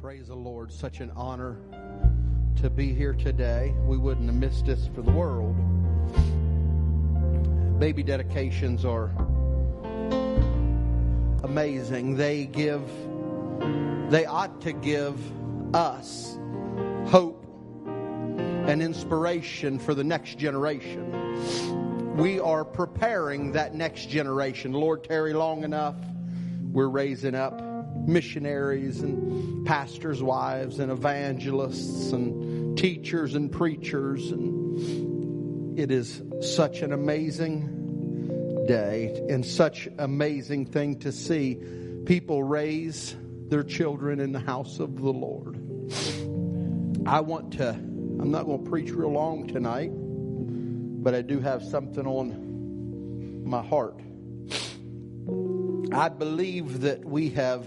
Praise the Lord. Such an honor to be here today. We wouldn't have missed this for the world. Baby dedications are amazing. They give, they ought to give us hope and inspiration for the next generation. We are preparing that next generation. Lord, tarry long enough. We're raising up missionaries and pastors' wives and evangelists and teachers and preachers. And it is such an amazing day and such amazing thing to see people raise their children in the house of the Lord. I want to, I'm not going to preach real long tonight, but I do have something on my heart. I believe that we have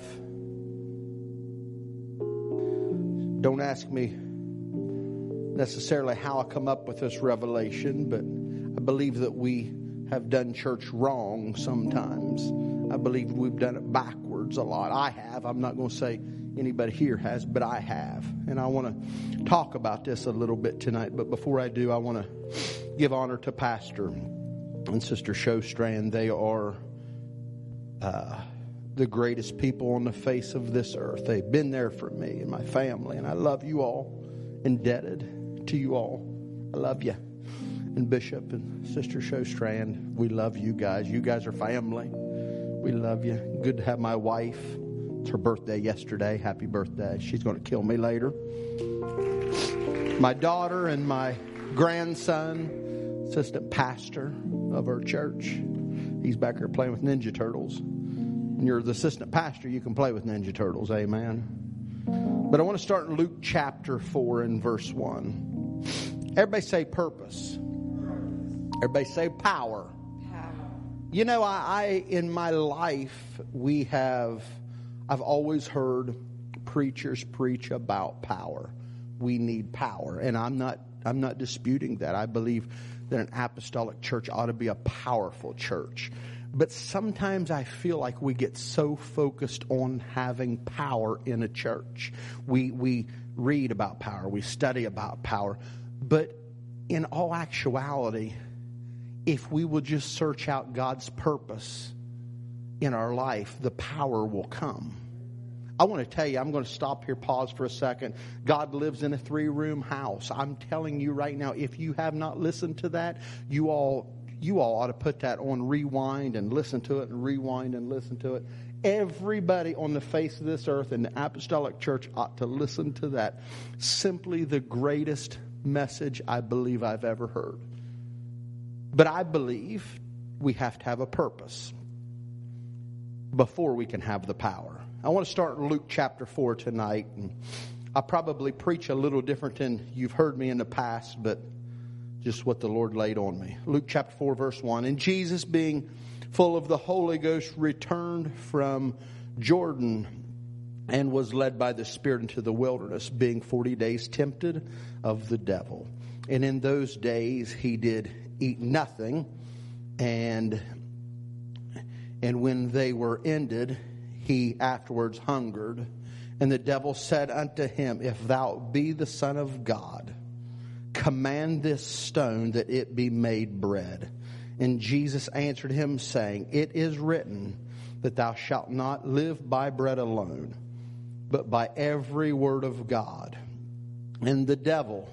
Don't ask me necessarily how I come up with this revelation, but I believe that we have done church wrong sometimes. I believe we've done it backwards a lot. I have. I'm not going to say anybody here has, but I have. And I want to talk about this a little bit tonight. But before I do, I want to give honor to Pastor and Sister Showstrand. They are. Uh, the greatest people on the face of this earth. They've been there for me and my family, and I love you all. Indebted to you all. I love you. And Bishop and Sister Showstrand, we love you guys. You guys are family. We love you. Good to have my wife. It's her birthday yesterday. Happy birthday. She's going to kill me later. My daughter and my grandson, assistant pastor of our church. He's back here playing with Ninja Turtles and you're the assistant pastor, you can play with Ninja Turtles. Amen. But I want to start in Luke chapter 4 and verse 1. Everybody say purpose. Everybody say power. power. You know, I, I in my life we have I've always heard preachers preach about power. We need power. And I'm not I'm not disputing that. I believe that an apostolic church ought to be a powerful church. But sometimes I feel like we get so focused on having power in a church. We, we read about power, we study about power. But in all actuality, if we will just search out God's purpose in our life, the power will come. I want to tell you, I'm going to stop here, pause for a second. God lives in a three room house. I'm telling you right now, if you have not listened to that, you all you all ought to put that on rewind and listen to it and rewind and listen to it. Everybody on the face of this earth in the apostolic church ought to listen to that. Simply the greatest message I believe I've ever heard. But I believe we have to have a purpose before we can have the power. I want to start Luke chapter 4 tonight. And I probably preach a little different than you've heard me in the past, but just what the Lord laid on me. Luke chapter 4, verse 1. And Jesus, being full of the Holy Ghost, returned from Jordan and was led by the Spirit into the wilderness, being 40 days tempted of the devil. And in those days he did eat nothing, and and when they were ended, he afterwards hungered. And the devil said unto him, If thou be the Son of God, Command this stone that it be made bread. And Jesus answered him, saying, It is written that thou shalt not live by bread alone, but by every word of God. And the devil,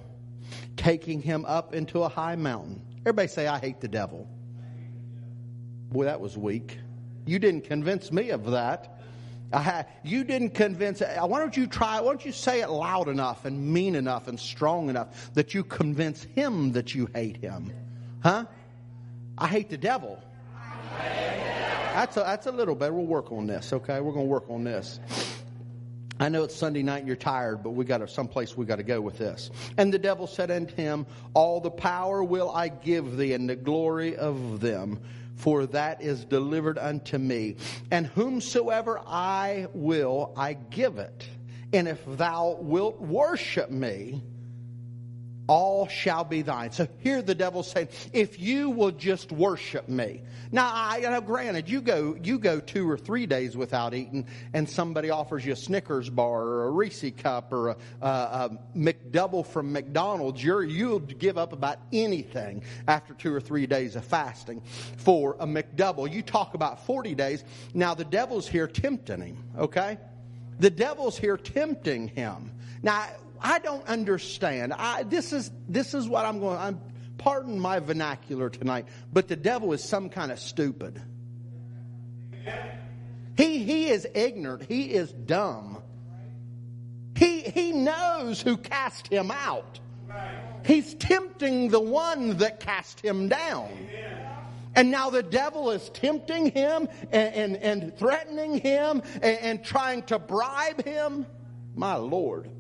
taking him up into a high mountain. Everybody say, I hate the devil. Boy, that was weak. You didn't convince me of that. I, you didn't convince. Uh, why don't you try? Why don't you say it loud enough and mean enough and strong enough that you convince him that you hate him? Huh? I hate the devil. That's a, that's a little better. We'll work on this. Okay, we're going to work on this. I know it's Sunday night and you're tired, but we got to someplace we got to go with this. And the devil said unto him, All the power will I give thee, and the glory of them for that is delivered unto me. And whomsoever I will, I give it. And if thou wilt worship me, all shall be thine. So here the devil saying, if you will just worship me. Now, I, know, granted, you go, you go two or three days without eating and somebody offers you a Snickers bar or a Reese cup or a, a, a McDouble from McDonald's, you're, you'll give up about anything after two or three days of fasting for a McDouble. You talk about 40 days. Now the devil's here tempting him, okay? The devil's here tempting him. Now, I don't understand. I, this is this is what I'm going. I'm pardon my vernacular tonight, but the devil is some kind of stupid. He he is ignorant. He is dumb. He he knows who cast him out. He's tempting the one that cast him down. And now the devil is tempting him and, and, and threatening him and, and trying to bribe him. My Lord.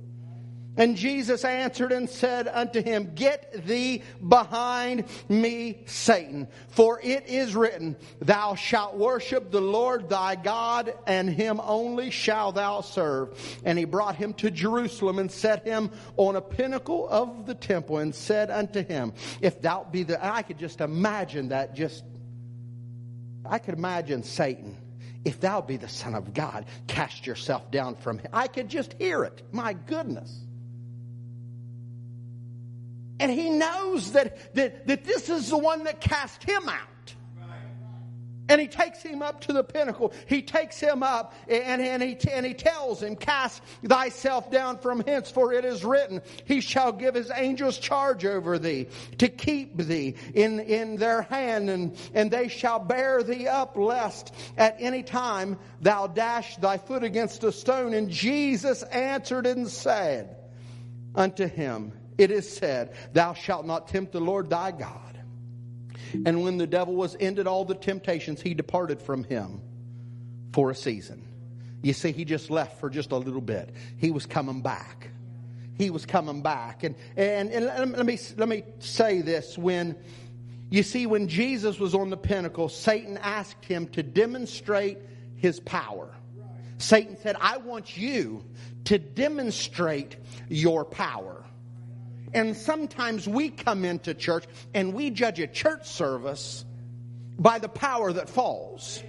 And Jesus answered and said unto him, Get thee behind me, Satan, for it is written, Thou shalt worship the Lord thy God, and him only shalt thou serve. And he brought him to Jerusalem and set him on a pinnacle of the temple and said unto him, If thou be the, I could just imagine that just, I could imagine Satan if thou be the Son of God, cast yourself down from him. I could just hear it. My goodness. And he knows that, that, that this is the one that cast him out. And he takes him up to the pinnacle. He takes him up and, and, he, and he tells him, Cast thyself down from hence, for it is written, He shall give his angels charge over thee to keep thee in, in their hand, and, and they shall bear thee up, lest at any time thou dash thy foot against a stone. And Jesus answered and said unto him, it is said, Thou shalt not tempt the Lord thy God. And when the devil was ended all the temptations, he departed from him for a season. You see, he just left for just a little bit. He was coming back. He was coming back. And, and, and let, me, let me say this. When, you see, when Jesus was on the pinnacle, Satan asked him to demonstrate his power. Satan said, I want you to demonstrate your power. And sometimes we come into church and we judge a church service by the power that falls.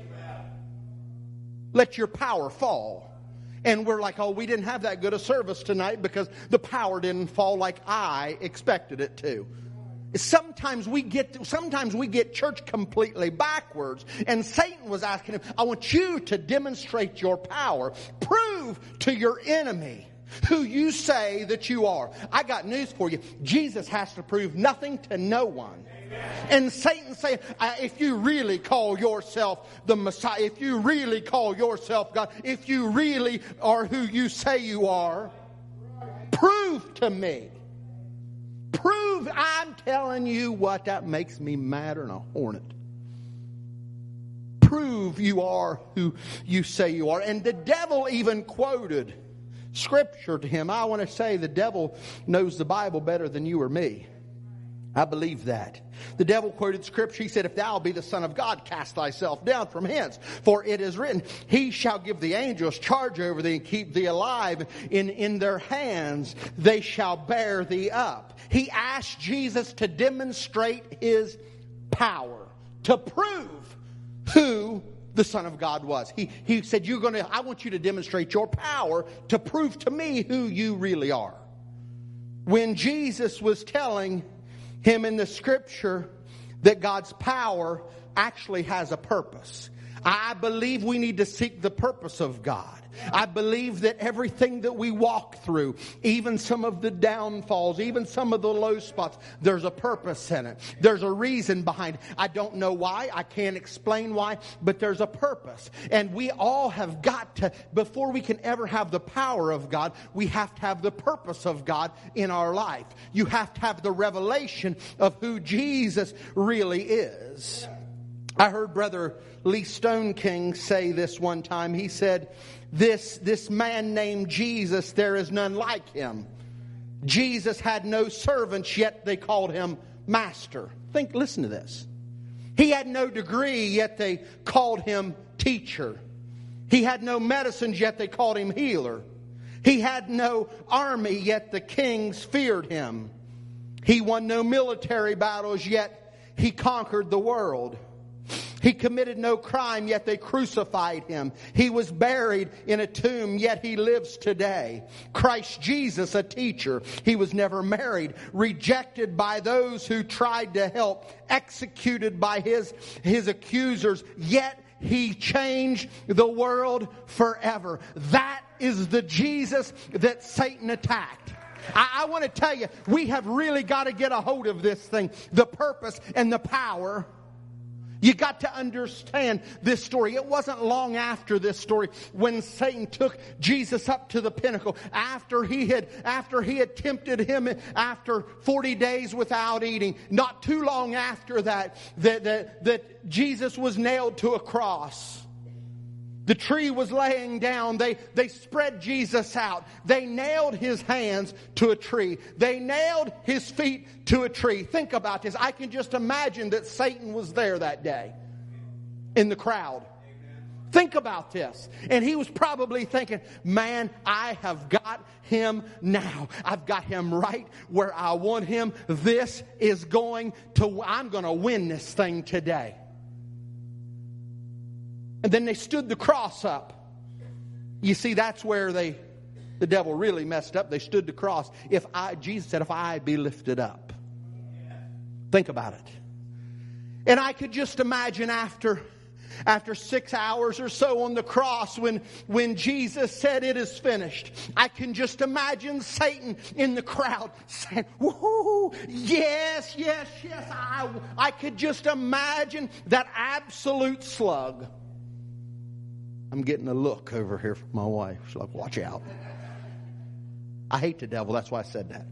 Let your power fall. And we're like, oh, we didn't have that good a service tonight because the power didn't fall like I expected it to. Sometimes we get sometimes we get church completely backwards. And Satan was asking him, I want you to demonstrate your power. Prove to your enemy who you say that you are. I got news for you. Jesus has to prove nothing to no one. And Satan saying, if you really call yourself the Messiah, if you really call yourself God, if you really are who you say you are, prove to me. Prove, I'm telling you what, that makes me madder than a hornet. Prove you are who you say you are. And the devil even quoted scripture to him. I want to say the devil knows the Bible better than you or me. I believe that. The devil quoted scripture. He said, If thou be the Son of God, cast thyself down from hence. For it is written, He shall give the angels charge over thee and keep thee alive in, in their hands. They shall bear thee up. He asked Jesus to demonstrate his power, to prove who the Son of God was. He, he said, You're going to, I want you to demonstrate your power to prove to me who you really are. When Jesus was telling him in the scripture that God's power actually has a purpose, I believe we need to seek the purpose of God. I believe that everything that we walk through, even some of the downfalls, even some of the low spots, there's a purpose in it. There's a reason behind it. I don't know why. I can't explain why, but there's a purpose. And we all have got to, before we can ever have the power of God, we have to have the purpose of God in our life. You have to have the revelation of who Jesus really is. I heard Brother Lee Stoneking say this one time. He said, this, this man named Jesus, there is none like him. Jesus had no servants, yet they called him master. Think, listen to this. He had no degree, yet they called him teacher. He had no medicines, yet they called him healer. He had no army, yet the kings feared him. He won no military battles, yet he conquered the world. He committed no crime, yet they crucified him. He was buried in a tomb, yet he lives today. Christ Jesus, a teacher. He was never married, rejected by those who tried to help, executed by his, his accusers, yet he changed the world forever. That is the Jesus that Satan attacked. I, I want to tell you, we have really got to get a hold of this thing the purpose and the power you got to understand this story. It wasn't long after this story when Satan took Jesus up to the pinnacle after he had, after he had tempted him after 40 days without eating. Not too long after that, that, that, that Jesus was nailed to a cross. The tree was laying down. They, they spread Jesus out. They nailed his hands to a tree. They nailed his feet to a tree. Think about this. I can just imagine that Satan was there that day in the crowd. Think about this. And he was probably thinking, man, I have got him now. I've got him right where I want him. This is going to, I'm going to win this thing today. And then they stood the cross up. You see, that's where they, the devil really messed up. They stood the cross. If I, Jesus said, if I be lifted up. Think about it. And I could just imagine after, after six hours or so on the cross when, when Jesus said it is finished. I can just imagine Satan in the crowd saying, woohoo, yes, yes, yes. I, I could just imagine that absolute slug. I'm getting a look over here from my wife. She's like, watch out. I hate the devil. That's why I said that.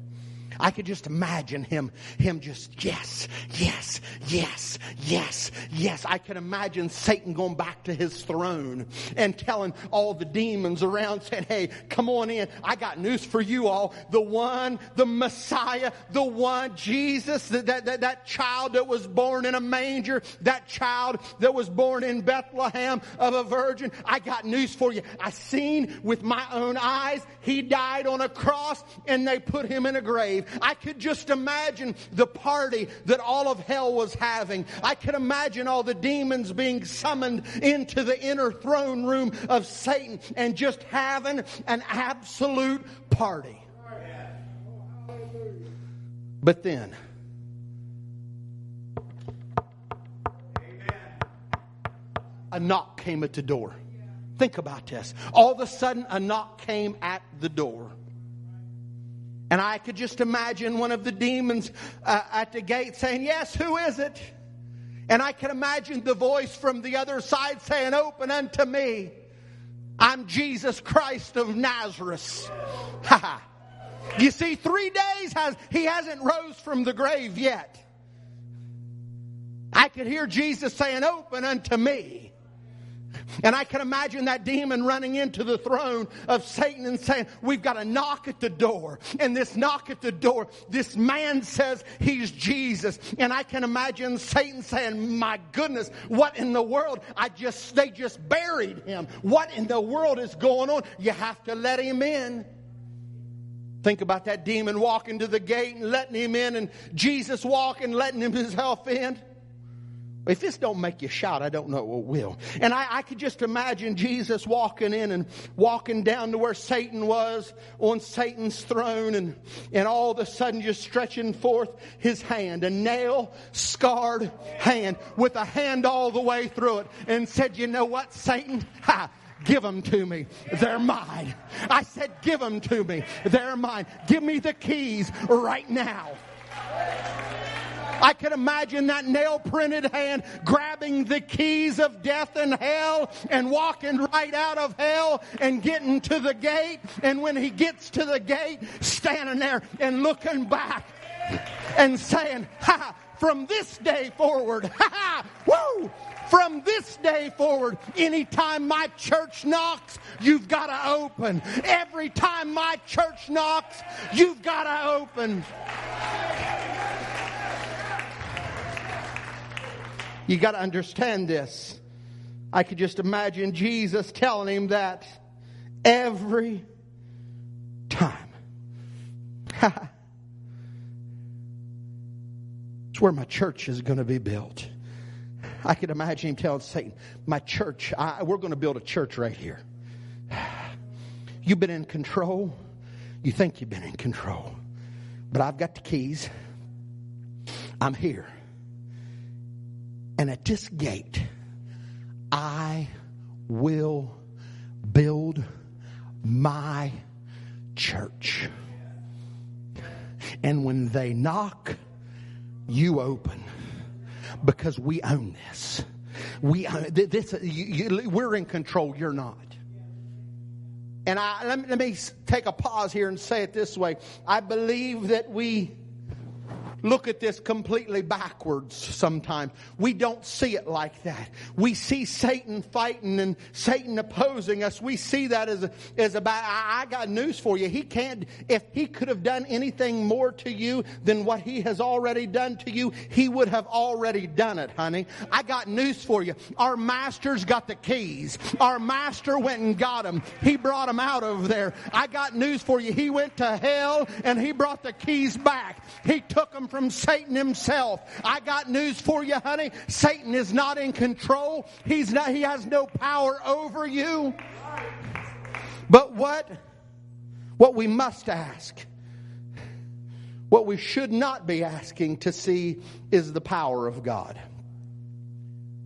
I could just imagine him, him just, yes, yes, yes, yes, yes. I could imagine Satan going back to his throne and telling all the demons around, saying, hey, come on in. I got news for you all. The one, the Messiah, the one, Jesus, that, that, that, that child that was born in a manger, that child that was born in Bethlehem of a virgin. I got news for you. I seen with my own eyes, he died on a cross and they put him in a grave. I could just imagine the party that all of hell was having. I could imagine all the demons being summoned into the inner throne room of Satan and just having an absolute party. But then, a knock came at the door. Think about this. All of a sudden, a knock came at the door. And I could just imagine one of the demons uh, at the gate saying, Yes, who is it? And I can imagine the voice from the other side saying, Open unto me. I'm Jesus Christ of Nazareth. you see, three days has, he hasn't rose from the grave yet. I could hear Jesus saying, Open unto me. And I can imagine that demon running into the throne of Satan and saying, We've got a knock at the door. And this knock at the door, this man says he's Jesus. And I can imagine Satan saying, My goodness, what in the world? I just, they just buried him. What in the world is going on? You have to let him in. Think about that demon walking to the gate and letting him in, and Jesus walking, letting himself in. If this don't make you shout, I don't know what will. And I, I, could just imagine Jesus walking in and walking down to where Satan was on Satan's throne and, and all of a sudden just stretching forth his hand, a nail scarred hand with a hand all the way through it and said, you know what, Satan? Ha, give them to me. They're mine. I said, give them to me. They're mine. Give me the keys right now. I can imagine that nail printed hand grabbing the keys of death and hell and walking right out of hell and getting to the gate. And when he gets to the gate, standing there and looking back and saying, ha, from this day forward, ha ha, woo, from this day forward, anytime my church knocks, you've got to open. Every time my church knocks, you've got to open. You got to understand this. I could just imagine Jesus telling him that every time. It's where my church is going to be built. I could imagine him telling Satan, My church, I, we're going to build a church right here. You've been in control. You think you've been in control. But I've got the keys. I'm here. And at this gate, I will build my church. And when they knock, you open because we own this. We this. You, you, we're in control. You're not. And I, let me take a pause here and say it this way. I believe that we look at this completely backwards sometimes. We don't see it like that. We see Satan fighting and Satan opposing us. We see that as, a, as about, I, I got news for you. He can't, if he could have done anything more to you than what he has already done to you, he would have already done it, honey. I got news for you. Our master's got the keys. Our master went and got them. He brought them out of there. I got news for you. He went to hell and he brought the keys back. He took them from Satan himself. I got news for you, honey. Satan is not in control. He's not, he has no power over you. But what, what we must ask, what we should not be asking to see is the power of God.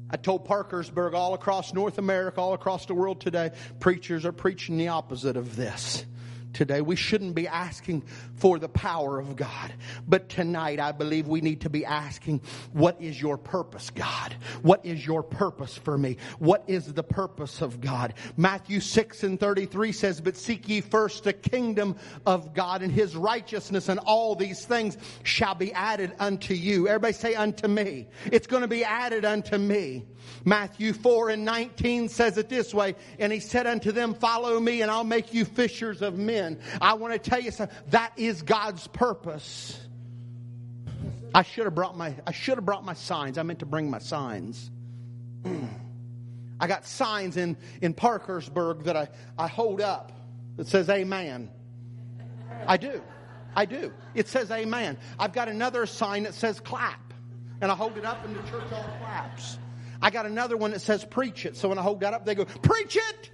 I told Parkersburg all across North America, all across the world today, preachers are preaching the opposite of this today. We shouldn't be asking for the power of God. But tonight, I believe we need to be asking, what is your purpose, God? What is your purpose for me? What is the purpose of God? Matthew 6 and 33 says, But seek ye first the kingdom of God and his righteousness, and all these things shall be added unto you. Everybody say, unto me. It's going to be added unto me. Matthew 4 and 19 says it this way, and he said unto them, Follow me, and I'll make you fishers of men. I want to tell you something. That is God's purpose. I should have brought my I should have brought my signs. I meant to bring my signs. I got signs in, in Parkersburg that I, I hold up that says amen. I do. I do. It says amen. I've got another sign that says clap. And I hold it up and the church all claps. I got another one that says preach it. So when I hold that up, they go, preach it.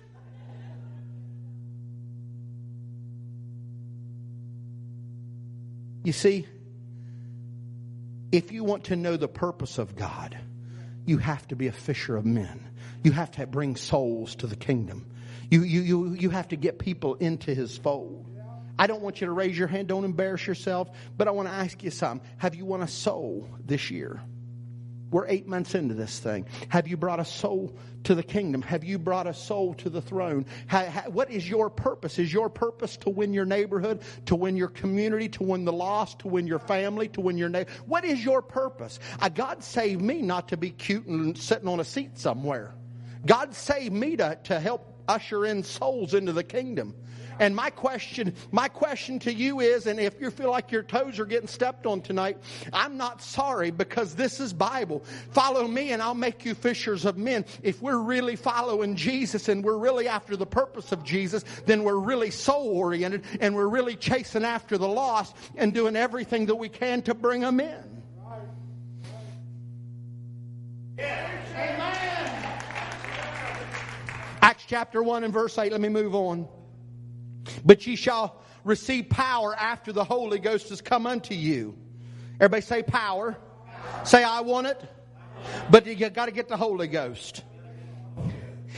You see, if you want to know the purpose of God, you have to be a fisher of men. You have to bring souls to the kingdom. You, you, you, you have to get people into his fold. I don't want you to raise your hand, don't embarrass yourself, but I want to ask you something. Have you won a soul this year? We're eight months into this thing. Have you brought a soul to the kingdom? Have you brought a soul to the throne? what is your purpose? Is your purpose to win your neighborhood, to win your community, to win the lost, to win your family, to win your neighbor? What is your purpose? Uh, God saved me not to be cute and sitting on a seat somewhere. God saved me to, to help usher in souls into the kingdom. And my question, my question to you is, and if you feel like your toes are getting stepped on tonight, I'm not sorry because this is Bible. Follow me and I'll make you fishers of men. If we're really following Jesus and we're really after the purpose of Jesus, then we're really soul oriented and we're really chasing after the lost and doing everything that we can to bring them in. Acts chapter 1 and verse 8. Let me move on. But ye shall receive power after the Holy Ghost has come unto you. Everybody say power. power. Say, I want it. But you got to get the Holy Ghost.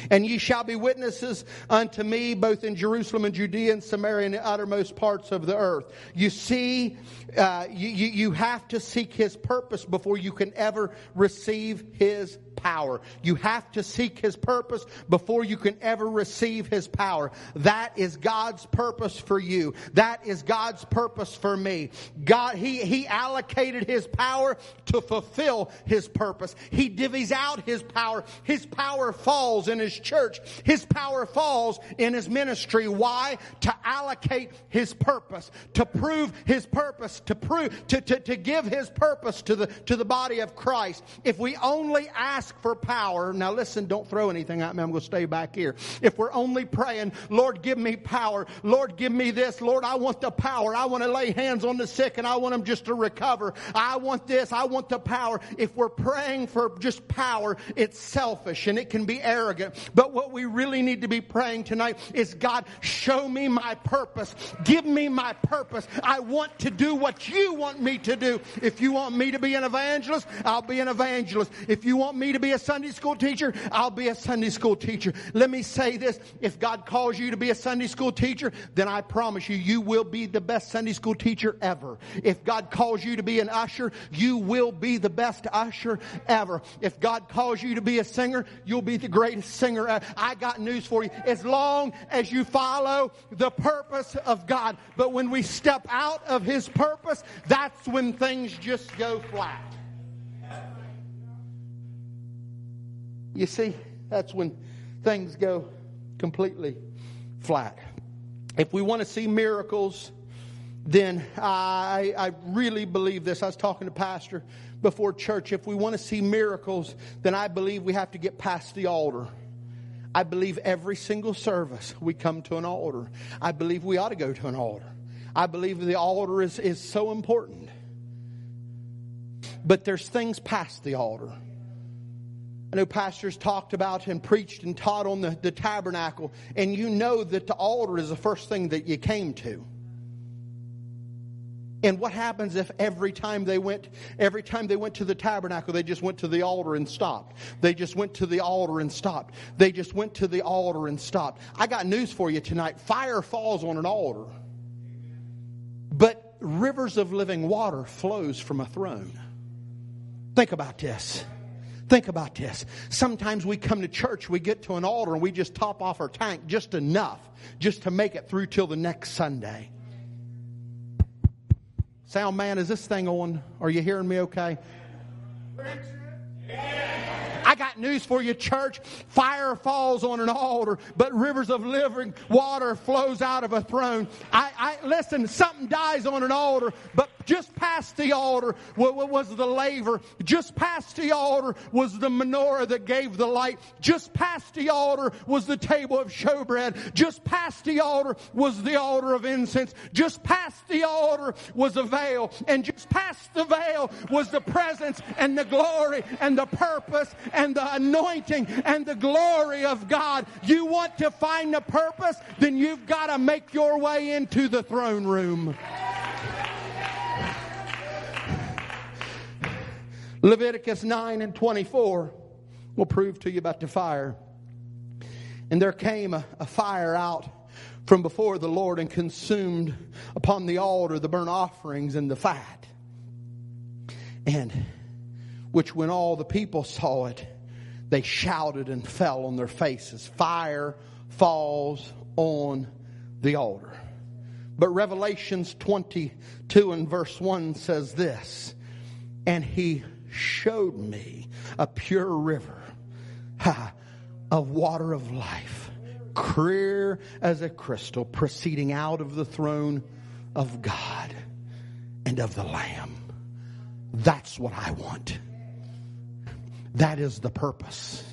And ye shall be witnesses unto me both in Jerusalem and Judea and Samaria and the uttermost parts of the earth. You see, uh, you, you, you have to seek his purpose before you can ever receive his power. You have to seek His purpose before you can ever receive His power. That is God's purpose for you. That is God's purpose for me. God, He, He allocated His power to fulfill His purpose. He divvies out His power. His power falls in His church. His power falls in His ministry. Why? To allocate His purpose, to prove His purpose, to prove, to, to, to give His purpose to the, to the body of Christ. If we only ask ask for power, now listen, don't throw anything at me. I'm going to stay back here. If we're only praying, Lord, give me power. Lord, give me this. Lord, I want the power. I want to lay hands on the sick and I want them just to recover. I want this. I want the power. If we're praying for just power, it's selfish and it can be arrogant. But what we really need to be praying tonight is God, show me my purpose. Give me my purpose. I want to do what you want me to do. If you want me to be an evangelist, I'll be an evangelist. If you want me to be a Sunday school teacher, I'll be a Sunday school teacher. Let me say this. If God calls you to be a Sunday school teacher, then I promise you, you will be the best Sunday school teacher ever. If God calls you to be an usher, you will be the best usher ever. If God calls you to be a singer, you'll be the greatest singer ever. I got news for you. As long as you follow the purpose of God. But when we step out of His purpose, that's when things just go flat. You see, that's when things go completely flat. If we want to see miracles, then I, I really believe this. I was talking to Pastor before church. If we want to see miracles, then I believe we have to get past the altar. I believe every single service we come to an altar. I believe we ought to go to an altar. I believe the altar is, is so important. But there's things past the altar. I know pastors talked about and preached and taught on the, the tabernacle, and you know that the altar is the first thing that you came to. And what happens if every time they went, every time they went to the tabernacle, they just went to the altar and stopped? They just went to the altar and stopped. They just went to the altar and stopped. I got news for you tonight. Fire falls on an altar. But rivers of living water flows from a throne. Think about this. Think about this. Sometimes we come to church, we get to an altar, and we just top off our tank just enough just to make it through till the next Sunday. Sound man, is this thing on? Are you hearing me okay? I got news for you, church. Fire falls on an altar, but rivers of living water flows out of a throne. I, I listen. Something dies on an altar, but just past the altar was the laver. Just past the altar was the menorah that gave the light. Just past the altar was the table of showbread. Just past the altar was the altar of incense. Just past the altar was a veil. And just past the veil was the presence and the glory and the purpose and the anointing and the glory of God. You want to find the purpose? Then you've got to make your way into the throne room. Leviticus 9 and 24 will prove to you about the fire. And there came a, a, fire out from before the Lord and consumed upon the altar the burnt offerings and the fat. And which when all the people saw it, they shouted and fell on their faces. Fire falls on the altar. But Revelations 22 and verse 1 says this, and he showed me a pure river ha, of water of life, clear as a crystal, proceeding out of the throne of God and of the Lamb. That's what I want. That is the purpose.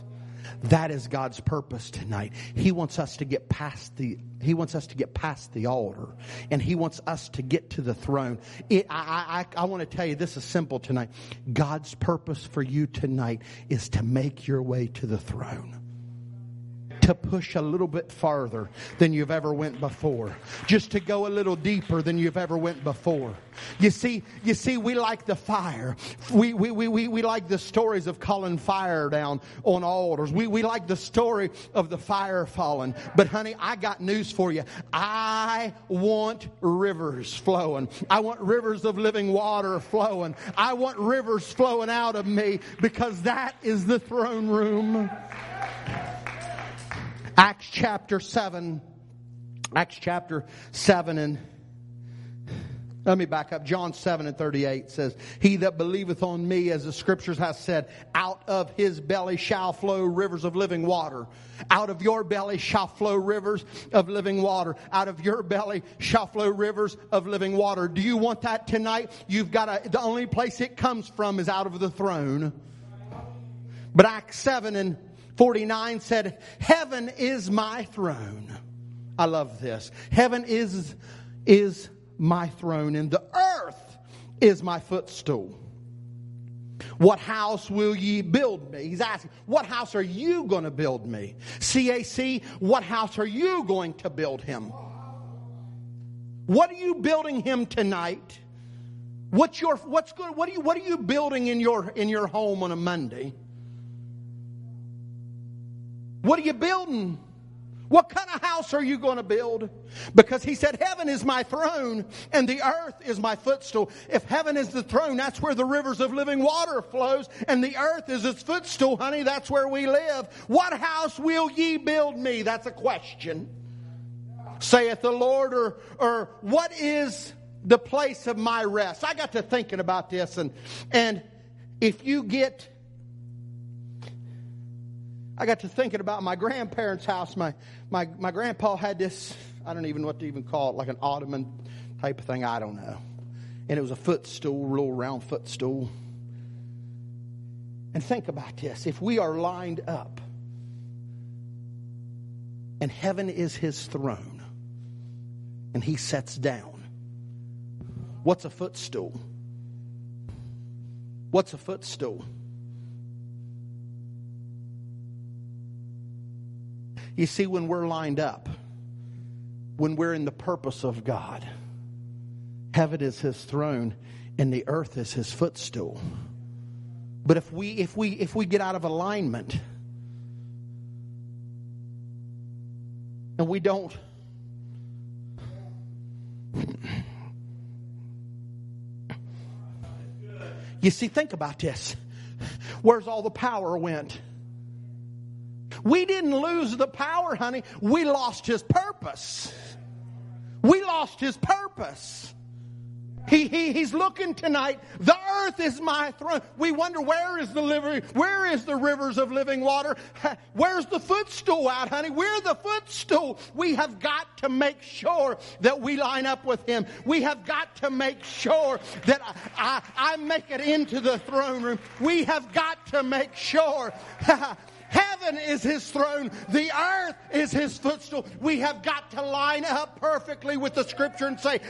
That is God's purpose tonight. He wants us to get past the He wants us to get past the altar, and He wants us to get to the throne. It, I, I, I want to tell you this is simple tonight. God's purpose for you tonight is to make your way to the throne to push a little bit farther than you've ever went before. Just to go a little deeper than you've ever went before. You see, you see, we like the fire. We, we, we, we, we like the stories of calling fire down on altars. We, we like the story of the fire falling. But honey, I got news for you. I want rivers flowing. I want rivers of living water flowing. I want rivers flowing out of me because that is the throne room. Acts chapter 7. Acts chapter 7 and let me back up. John 7 and 38 says, He that believeth on me, as the scriptures have said, out of his belly shall flow rivers of living water. Out of your belly shall flow rivers of living water. Out of your belly shall flow rivers of living water. Do you want that tonight? You've got to, the only place it comes from is out of the throne. But Acts 7 and 49 said, Heaven is my throne. I love this. Heaven is, is my throne, and the earth is my footstool. What house will ye build me? He's asking, what house are you going to build me? CAC, what house are you going to build him? What are you building him tonight? What's your what's good? What are you what are you building in your in your home on a Monday? What are you building? What kind of house are you going to build? Because he said, Heaven is my throne and the earth is my footstool. If heaven is the throne, that's where the rivers of living water flows, and the earth is its footstool, honey. That's where we live. What house will ye build me? That's a question. Saith the Lord, or, or what is the place of my rest? I got to thinking about this, and, and if you get I got to thinking about my grandparents' house. My, my, my grandpa had this, I don't even know what to even call it, like an ottoman type of thing. I don't know. And it was a footstool, little round footstool. And think about this if we are lined up and heaven is his throne and he sets down, what's a footstool? What's a footstool? You see, when we're lined up, when we're in the purpose of God, heaven is his throne and the earth is his footstool. But if we if we if we get out of alignment and we don't You see, think about this. Where's all the power went? We didn't lose the power, honey. We lost his purpose. We lost his purpose. He, he, he's looking tonight. The earth is my throne. We wonder where is the liver, where is the rivers of living water? Where's the footstool out, honey? We're the footstool. We have got to make sure that we line up with him. We have got to make sure that I, I, I make it into the throne room. We have got to make sure Heaven is his throne. The earth is his footstool. We have got to line up perfectly with the scripture and say,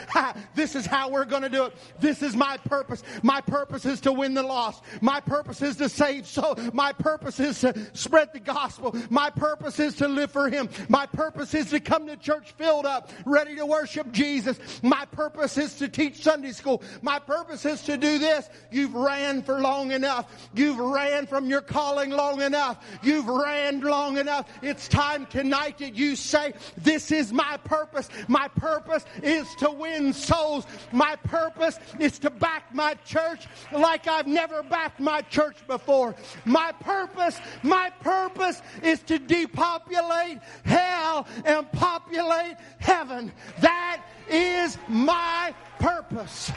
this is how we're going to do it. This is my purpose. My purpose is to win the lost. My purpose is to save soul. My purpose is to spread the gospel. My purpose is to live for him. My purpose is to come to church filled up, ready to worship Jesus. My purpose is to teach Sunday school. My purpose is to do this. You've ran for long enough. You've ran from your calling long enough. You've ran long enough. It's time tonight that you say, This is my purpose. My purpose is to win souls. My purpose is to back my church like I've never backed my church before. My purpose, my purpose is to depopulate hell and populate heaven. That is my purpose.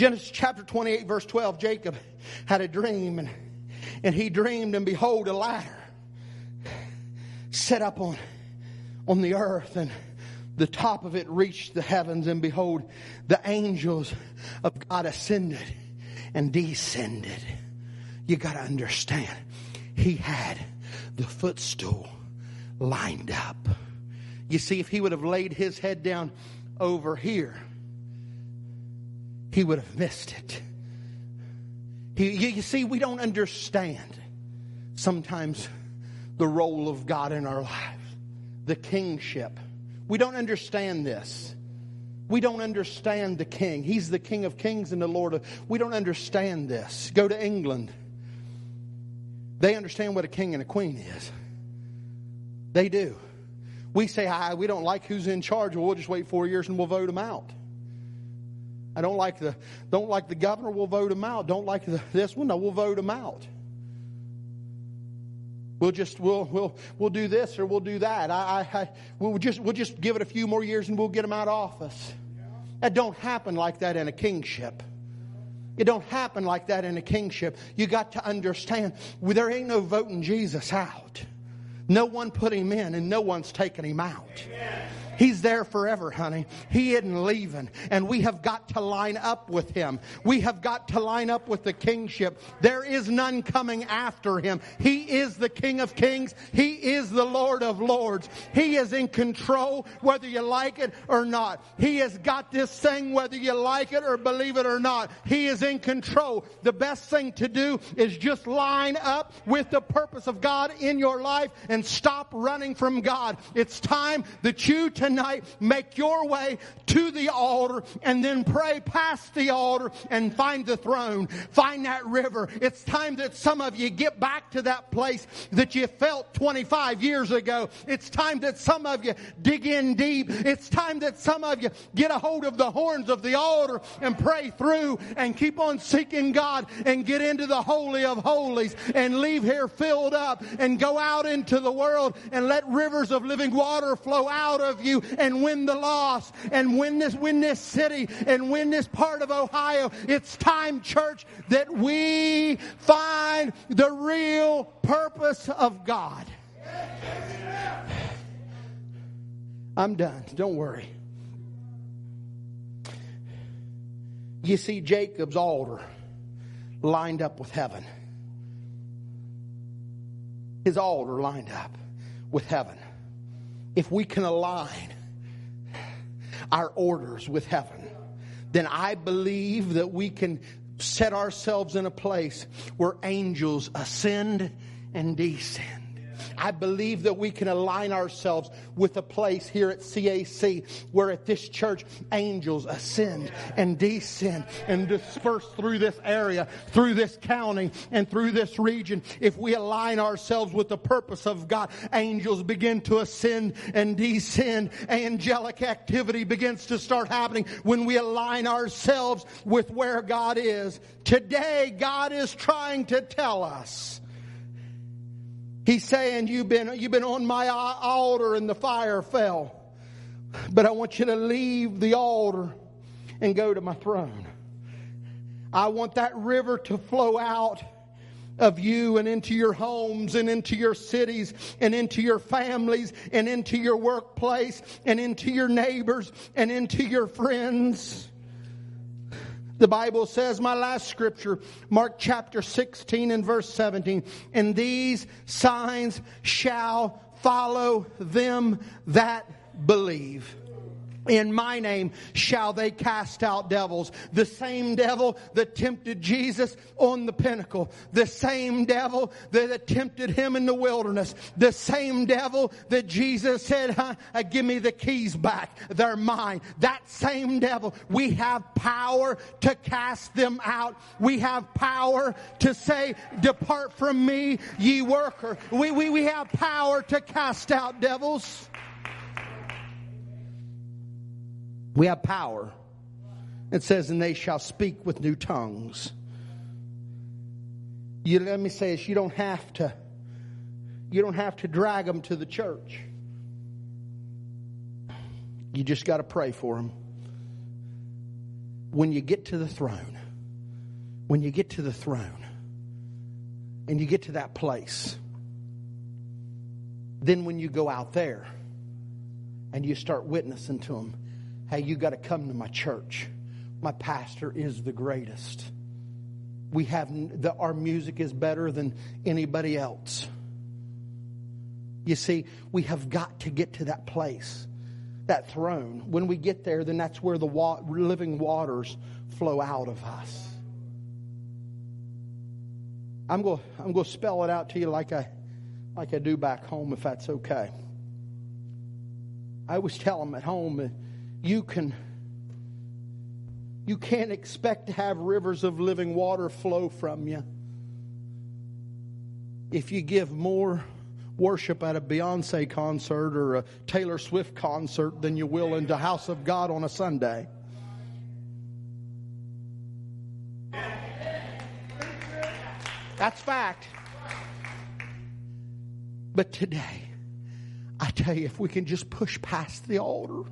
Genesis chapter 28, verse 12, Jacob had a dream, and, and he dreamed, and behold, a ladder set up on, on the earth, and the top of it reached the heavens, and behold, the angels of God ascended and descended. You got to understand, he had the footstool lined up. You see, if he would have laid his head down over here, he would have missed it. He, you see, we don't understand sometimes the role of God in our lives, the kingship. We don't understand this. We don't understand the king. He's the king of kings and the lord of. We don't understand this. Go to England. They understand what a king and a queen is. They do. We say, "Hi, we don't like who's in charge. Well, we'll just wait four years and we'll vote them out." I don't like the don't like the governor. We'll vote him out. Don't like the, this one. No, we'll vote him out. We'll just we'll we'll we'll do this or we'll do that. I, I, I we'll just we'll just give it a few more years and we'll get him out of office. That don't happen like that in a kingship. It don't happen like that in a kingship. You got to understand there ain't no voting Jesus out. No one put him in and no one's taking him out. Amen. He's there forever, honey. He isn't leaving. And we have got to line up with him. We have got to line up with the kingship. There is none coming after him. He is the King of kings. He is the Lord of lords. He is in control whether you like it or not. He has got this thing whether you like it or believe it or not. He is in control. The best thing to do is just line up with the purpose of God in your life and stop running from God. It's time that you tonight make your way to the altar and then pray past the altar and find the throne. Find that river. It's time that some of you get back to that place that you felt 25 years ago. It's time that some of you dig in deep. It's time that some of you get a hold of the horns of the altar and pray through and keep on seeking God and get into the Holy of Holies and leave here filled up and go out into the world and let rivers of living water flow out of you and win the loss and win this, win this city and win this part of Ohio. It's time, church, that we find the real purpose of God. I'm done. Don't worry. You see Jacob's altar lined up with heaven. His altar lined up with heaven. If we can align our orders with heaven, then I believe that we can set ourselves in a place where angels ascend and descend. I believe that we can align ourselves with a place here at CAC where at this church angels ascend and descend and disperse through this area, through this county, and through this region. If we align ourselves with the purpose of God, angels begin to ascend and descend. Angelic activity begins to start happening when we align ourselves with where God is. Today, God is trying to tell us He's saying, you've been, you've been on my altar and the fire fell. But I want you to leave the altar and go to my throne. I want that river to flow out of you and into your homes and into your cities and into your families and into your workplace and into your neighbors and into your friends. The Bible says, my last scripture, Mark chapter 16 and verse 17, and these signs shall follow them that believe. In my name shall they cast out devils. The same devil that tempted Jesus on the pinnacle. The same devil that tempted him in the wilderness. The same devil that Jesus said, huh, uh, give me the keys back. They're mine. That same devil. We have power to cast them out. We have power to say, depart from me, ye worker. We, we, we have power to cast out devils. We have power. It says, and they shall speak with new tongues. You let me say this, you don't have to you don't have to drag them to the church. You just got to pray for them. When you get to the throne, when you get to the throne and you get to that place, then when you go out there and you start witnessing to them, hey, you got to come to my church. My pastor is the greatest. We have the, our music is better than anybody else. You see, we have got to get to that place, that throne. When we get there, then that's where the wa- living waters flow out of us. I'm going I'm going to spell it out to you like I like I do back home if that's okay. I always tell them at home you can you can't expect to have rivers of living water flow from you if you give more worship at a Beyonce concert or a Taylor Swift concert than you will in the house of God on a Sunday. That's fact. But today, I tell you, if we can just push past the altar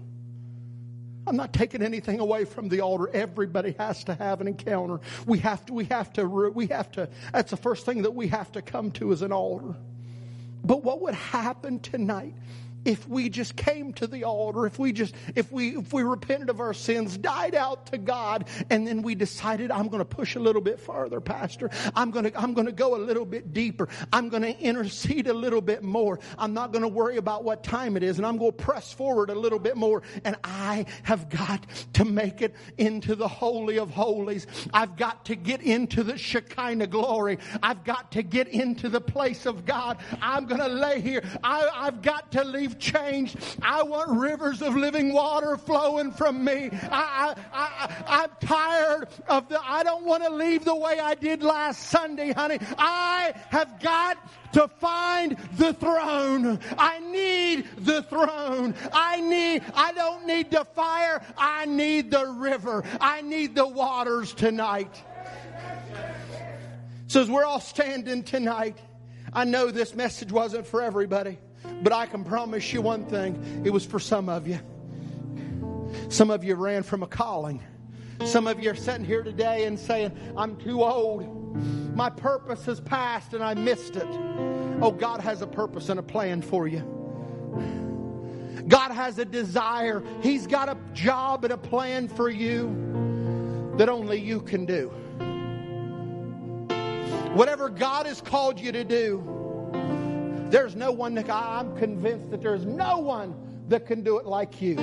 I'm not taking anything away from the altar. Everybody has to have an encounter. We have to, we have to, we have to, that's the first thing that we have to come to as an altar. But what would happen tonight if we just came to the altar, if we just, if we, if we repented of our sins, died out to God, and then we decided, I'm going to push a little bit farther, Pastor. I'm going to, I'm going to go a little bit deeper. I'm going to intercede a little bit more. I'm not going to worry about what time it is, and I'm going to press forward a little bit more. And I have got to make it into the Holy of Holies. I've got to get into the Shekinah glory. I've got to get into the place of God. I'm going to lay here. I, I've got to leave changed. I want rivers of living water flowing from me. I, I, I'm tired of the, I don't want to leave the way I did last Sunday, honey. I have got to find the throne. I need the throne. I need, I don't need the fire. I need the river. I need the waters tonight. So as we're all standing tonight, I know this message wasn't for everybody, but I can promise you one thing. It was for some of you. Some of you ran from a calling. Some of you are sitting here today and saying, I'm too old. My purpose has passed and I missed it. Oh, God has a purpose and a plan for you. God has a desire. He's got a job and a plan for you that only you can do. Whatever God has called you to do, there's no one that I'm convinced that there's no one that can do it like you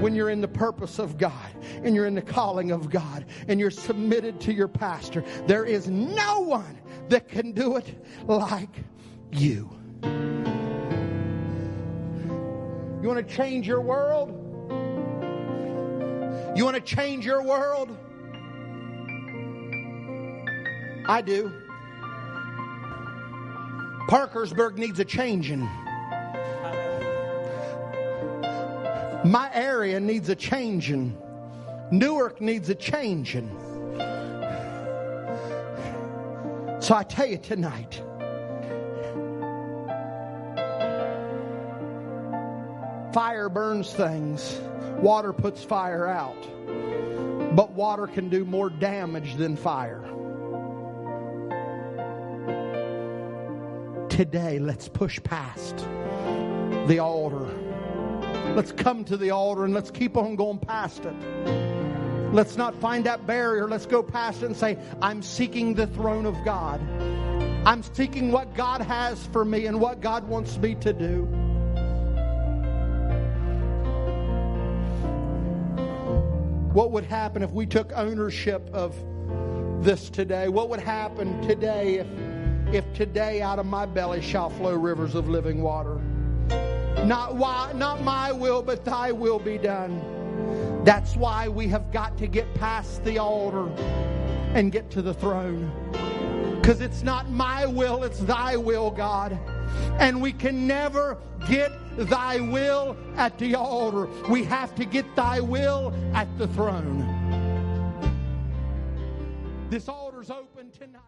when you're in the purpose of God and you're in the calling of God and you're submitted to your pastor. There is no one that can do it like you. You want to change your world? You want to change your world? I do. Parkersburg needs a changing. My area needs a changing. Newark needs a changing. So I tell you tonight, fire burns things, water puts fire out. But water can do more damage than fire. Today, let's push past the altar Let's come to the altar and let's keep on going past it. Let's not find that barrier. Let's go past it and say, I'm seeking the throne of God. I'm seeking what God has for me and what God wants me to do. What would happen if we took ownership of this today? What would happen today if, if today out of my belly shall flow rivers of living water? Not, why, not my will, but thy will be done. That's why we have got to get past the altar and get to the throne. Because it's not my will, it's thy will, God. And we can never get thy will at the altar. We have to get thy will at the throne. This altar's open tonight.